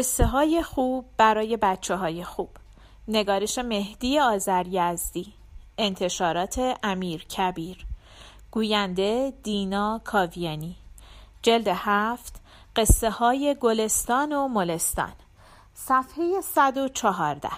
قصه های خوب برای بچه های خوب. نگارش مهدی آذر یزدی انتشارات امیر کبیر. گوینده دینا کاویانی. جلد هفت قصه های گلستان و ملستان. صفحه 114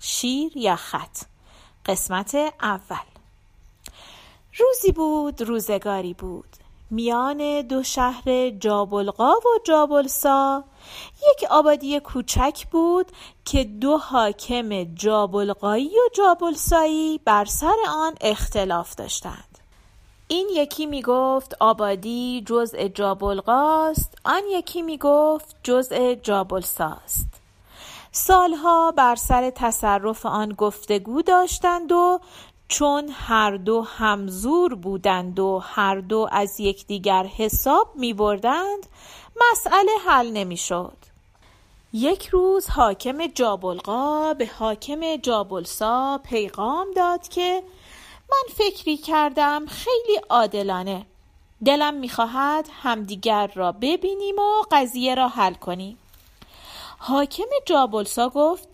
شیر یا خط. قسمت اول. روزی بود روزگاری بود. میان دو شهر جابلقا و جابلسا یک آبادی کوچک بود که دو حاکم جابلقایی و جابلسایی بر سر آن اختلاف داشتند. این یکی می گفت آبادی جزء جابلقاست آن یکی می گفت جزء جابلساست سالها بر سر تصرف آن گفتگو داشتند و چون هر دو همزور بودند و هر دو از یکدیگر حساب می بردند مسئله حل نمی شد یک روز حاکم جابلقا به حاکم جابلسا پیغام داد که من فکری کردم خیلی عادلانه. دلم می‌خواهد همدیگر را ببینیم و قضیه را حل کنیم. حاکم جابلسا گفت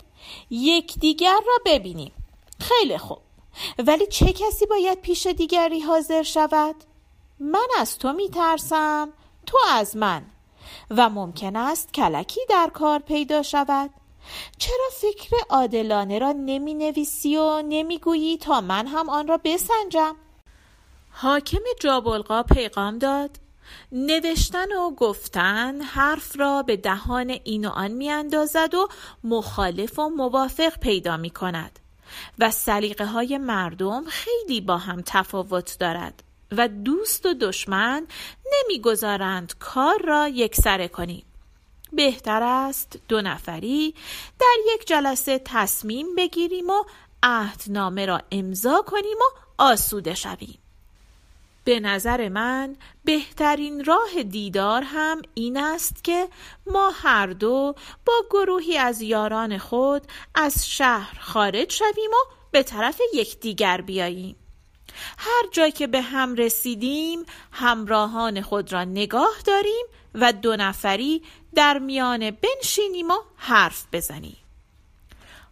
یکدیگر را ببینیم. خیلی خوب. ولی چه کسی باید پیش دیگری حاضر شود؟ من از تو می ترسم تو از من و ممکن است کلکی در کار پیدا شود چرا فکر عادلانه را نمی نویسی و نمی گویی تا من هم آن را بسنجم؟ حاکم جابلقا پیغام داد نوشتن و گفتن حرف را به دهان این و آن می اندازد و مخالف و موافق پیدا می کند و سلیقه های مردم خیلی با هم تفاوت دارد و دوست و دشمن نمی‌گذارند کار را یکسره کنیم. بهتر است دو نفری در یک جلسه تصمیم بگیریم و عهدنامه را امضا کنیم و آسوده شویم. به نظر من بهترین راه دیدار هم این است که ما هر دو با گروهی از یاران خود از شهر خارج شویم و به طرف یکدیگر بیاییم. هر جا که به هم رسیدیم همراهان خود را نگاه داریم و دو نفری در میان بنشینیم و حرف بزنیم.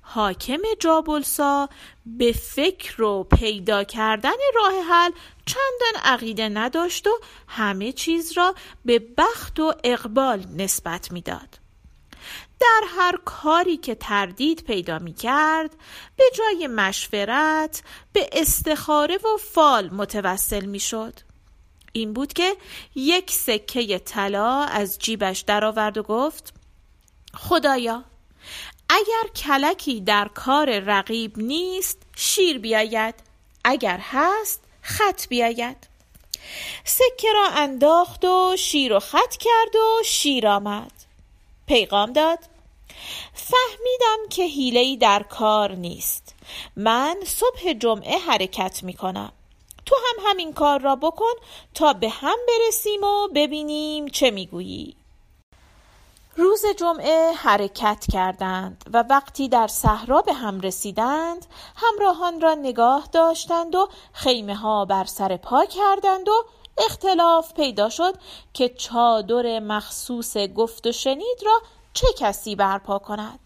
حاکم جابلسا به فکر و پیدا کردن راه حل چندان عقیده نداشت و همه چیز را به بخت و اقبال نسبت می‌داد. در هر کاری که تردید پیدا می کرد به جای مشورت به استخاره و فال متوسل می شد. این بود که یک سکه طلا از جیبش درآورد و گفت خدایا اگر کلکی در کار رقیب نیست شیر بیاید. اگر هست خط بیاید. سکه را انداخت و شیر و خط کرد و شیر آمد. پیغام داد فهمیدم که حیله‌ای در کار نیست. من صبح جمعه حرکت می کنم تو هم همین کار را بکن تا به هم برسیم و ببینیم چه می‌گویی. روز جمعه حرکت کردند و وقتی در صحرا به هم رسیدند همراهان را نگاه داشتند و خیمه ها بر سر پا کردند و اختلاف پیدا شد که چادر مخصوص گفت و شنید را چه کسی برپا کند.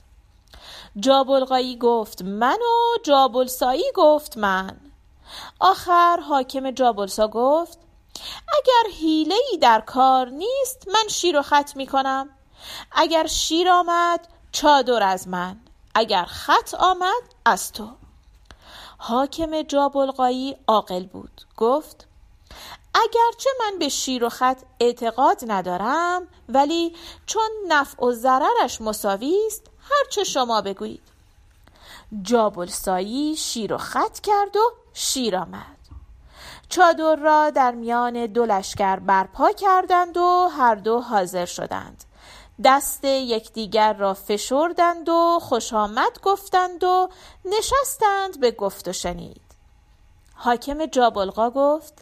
جابلقایی گفت من و جابلسایی گفت من. آخر حاکم جابلسا گفت اگر حیله ای در کار نیست من شیر و خط می کنم اگر شیر آمد چادر از من. اگر خط آمد از تو. حاکم جابلقایی عاقل بود. گفت اگرچه من به شیر و خط اعتقاد ندارم ولی چون نفع و ضررش مساوی است هرچه شما بگویید. جابلسایی شیر و خط کرد و شیر آمد. چادر را در میان دو لشکر برپا کردند و هر دو حاضر شدند. دست یکدیگر را فشردند و خوش آمد گفتند و نشستند به گفت و شنید. حاکم جابلقا گفت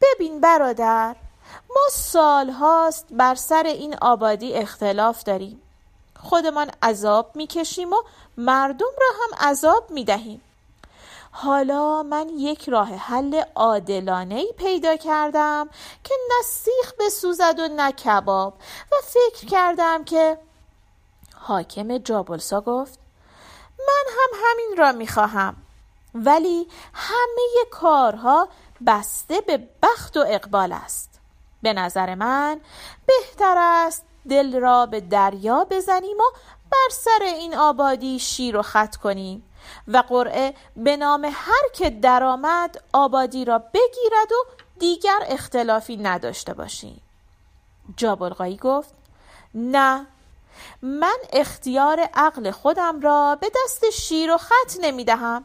ببین برادر ما سال هاست بر سر این آبادی اختلاف داریم. خودمان عذاب می‌کشیم و مردم را هم عذاب می‌دهیم. حالا من یک راه حل عادلانه ای پیدا کردم که نه سیخ بسوزد و نه کباب و فکر کردم که حاکم جابلسا گفت من هم همین را می‌خواهم. ولی همه کارها بسته به بخت و اقبال است. به نظر من بهتر است دل را به دریا بزنیم و بر سر این آبادی شیر و خط کنیم. و قرعه به نام هر که درآمد آبادی را بگیرد و دیگر اختلافی نداشته باشیم جابلقایی گفت نه من اختیار عقل خودم را به دست شیر و خط نمی دهم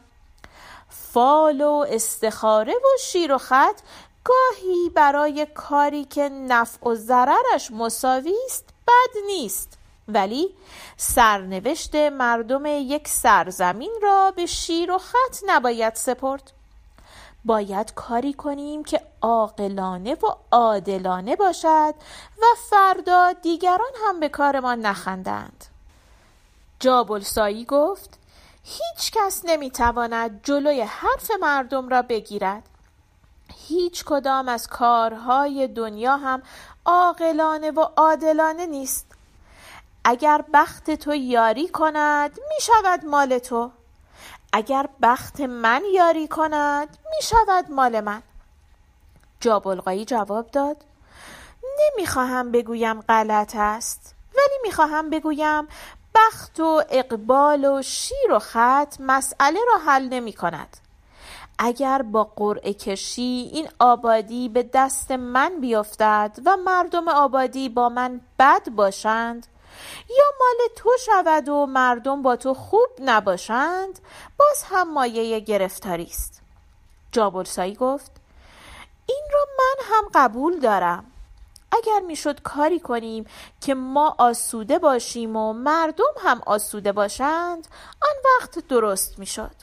فال و استخاره و شیر و خط گاهی برای کاری که نفع و ضررش مساوی است بد نیست. ولی سرنوشت مردم یک سرزمین را به شیر و خط نباید سپرد. باید کاری کنیم که عاقلانه و عادلانه باشد و فردا دیگران هم به کارمان نخندند. جابلسایی گفت هیچ کس نمی‌تواند جلوی حرف مردم را بگیرد. هیچ کدام از کارهای دنیا هم عاقلانه و عادلانه نیست. اگر بخت تو یاری کند می شود مال تو. اگر بخت من یاری کند می شود مال من. جابلقایی جواب داد نمی‌خواهم بگویم غلط است ولی می‌خواهم بگویم بخت و اقبال و شیر و خط مسئله را حل نمی کند. اگر با قرعه کشی این آبادی به دست من بیفتد و مردم آبادی با من بد باشند یا مال تو شود و مردم با تو خوب نباشند باز هم مایه گرفتاری است. جابرسایی گفت این را من هم قبول دارم. اگر می‌شد کاری کنیم که ما آسوده باشیم و مردم هم آسوده باشند آن وقت درست می‌شد.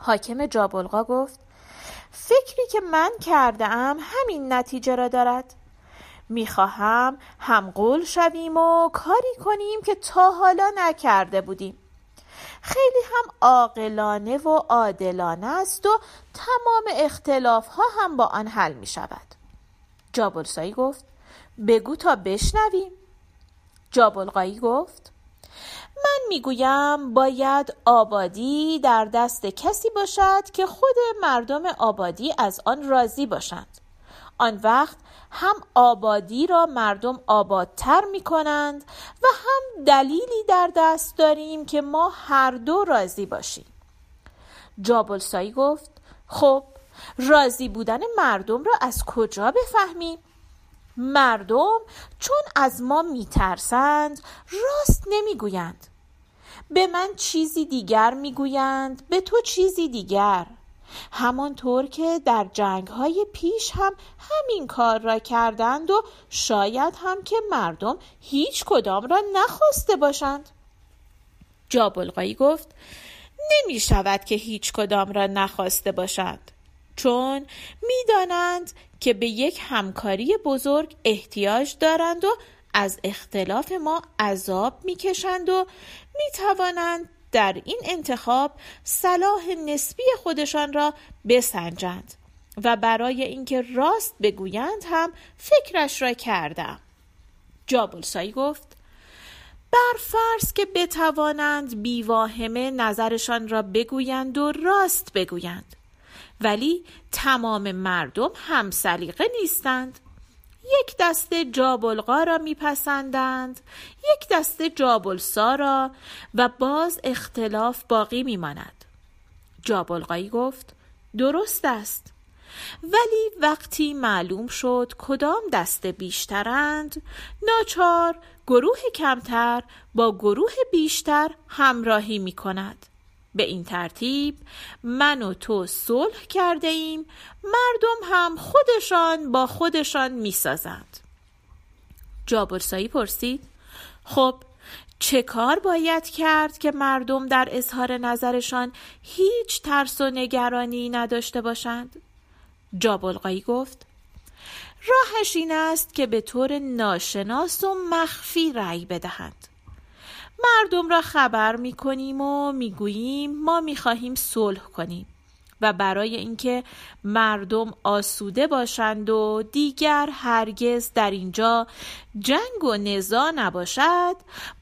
حاکم جابلقا گفت فکری که من کرده ام همین نتیجه را دارد. می‌خواهم هم قول شویم و کاری کنیم که تا حالا نکرده بودیم. خیلی هم عاقلانه و عادلانه است و تمام اختلاف ها هم با آن حل می شود جابلسایی گفت بگو تا بشنویم. جابلقایی گفت من می‌گویم باید آبادی در دست کسی باشد که خود مردم آبادی از آن راضی باشند. آن وقت هم آبادی را مردم آبادتر می کنند و هم دلیلی در دست داریم که ما هر دو راضی باشیم. جابلسایی گفت خب راضی بودن مردم را از کجا بفهمیم؟ مردم چون از ما میترسند راست نمی‌گویند. به من چیزی دیگر می‌گویند به تو چیزی دیگر. همانطور که در جنگ های پیش هم همین کار را کردند و شاید هم که مردم هیچ کدام را نخواسته باشند. جابلقایی گفت نمی شود که هیچ کدام را نخواسته باشند چون می‌دانند که به یک همکاری بزرگ احتیاج دارند و از اختلاف ما عذاب می‌کشند و می‌توانند در این انتخاب صلاح نسبی خودشان را بسنجند و برای اینکه راست بگویند هم فکرش را کردم. جابلسایی گفت بر فرض که بتوانند بیواهمه نظرشان را بگویند و راست بگویند ولی تمام مردم هم سلیقه نیستند. یک دسته جابلقا را میپسندند یک دسته جابلسا را و باز اختلاف باقی میماند. جابلقایی گفت درست است. ولی وقتی معلوم شد کدام دسته بیشترند ناچار گروه کمتر با گروه بیشتر همراهی می کند به این ترتیب من و تو صلح کرده ایم مردم هم خودشان با خودشان می‌سازند. جابرسایی پرسید خب چه کار باید کرد که مردم در اظهار نظرشان هیچ ترس و نگرانی نداشته باشند؟ جابلقایی گفت راهش این است که به طور ناشناس و مخفی رأی بدهند. مردم را خبر می کنیم و می گوییم ما می خواهیم صلح کنیم و برای اینکه مردم آسوده باشند و دیگر هرگز در اینجا جنگ و نزا نباشد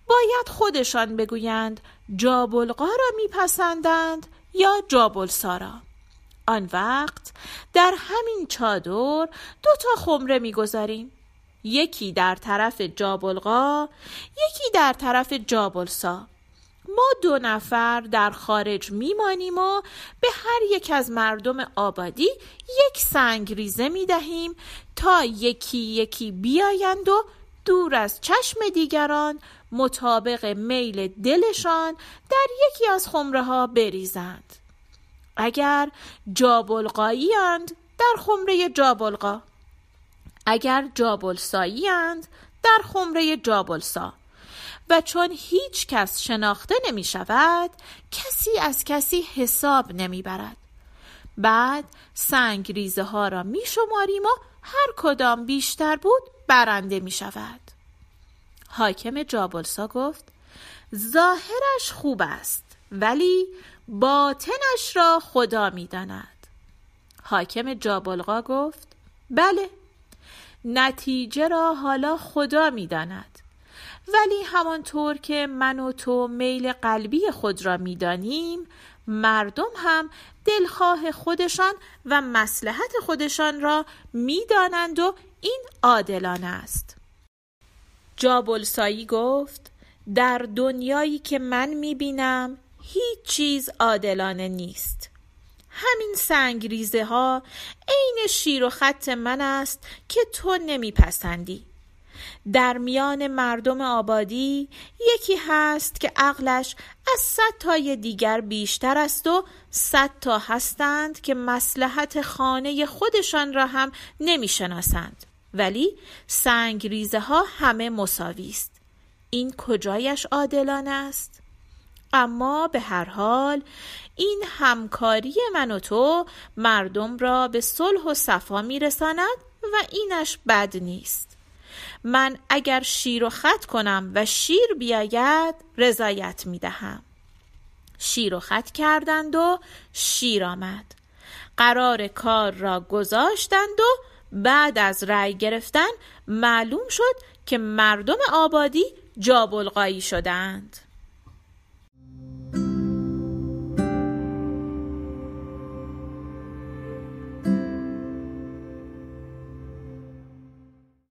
باید خودشان بگویند جابلقا را میپسندند یا جابلسارا. آن وقت در همین چادر دو تا خمره می‌گذاریم. یکی در طرف جابلقا یکی در طرف جابلسا. ما دو نفر در خارج میمانیم و به هر یک از مردم آبادی یک سنگ ریزه می دهیم تا یکی یکی بیایند و دور از چشم دیگران مطابق میل دلشان در یکی از خمره ها بریزند. اگر جابلقایی اند در خمره جابلقا اگر جابلسایی اند در خمره جابلسا. و چون هیچ کس شناخته نمی شود کسی از کسی حساب نمی برد. بعد سنگ ریزه ها را می شماریم و هر کدام بیشتر بود برنده می شود. حاکم جابلسا گفت ظاهرش خوب است ولی باطنش را خدا می داند. حاکم جابلقا گفت بله نتیجه را حالا خدا می داند ولی همانطور که من و تو میل قلبی خود را می‌دانیم مردم هم دلخواه خودشان و مسلحت خودشان را می‌دانند و این عادلانه است. جابلسایی گفت در دنیایی که من می‌بینم هیچ چیز عادلانه نیست. همین سنگریزه ها عین شیر و خط من است که تو نمیپسندی. در میان مردم آبادی یکی هست که عقلش از صد تای دیگر بیشتر است و صد تا هستند که مسلحت خانه خودشان را هم نمی‌شناسند. ولی سنگ ریزه ها همه مساوی است. این کجایش عادلانه است؟ اما به هر حال این همکاری من و تو مردم را به صلح و صفا میرساند و اینش بد نیست. من اگر شیر و خط کنم و شیر بیاید رضایت می دهم شیر و خط کردند و شیر آمد. قرار کار را گذاشتند و بعد از رأی گرفتن معلوم شد که مردم آبادی جابلقایی شدند.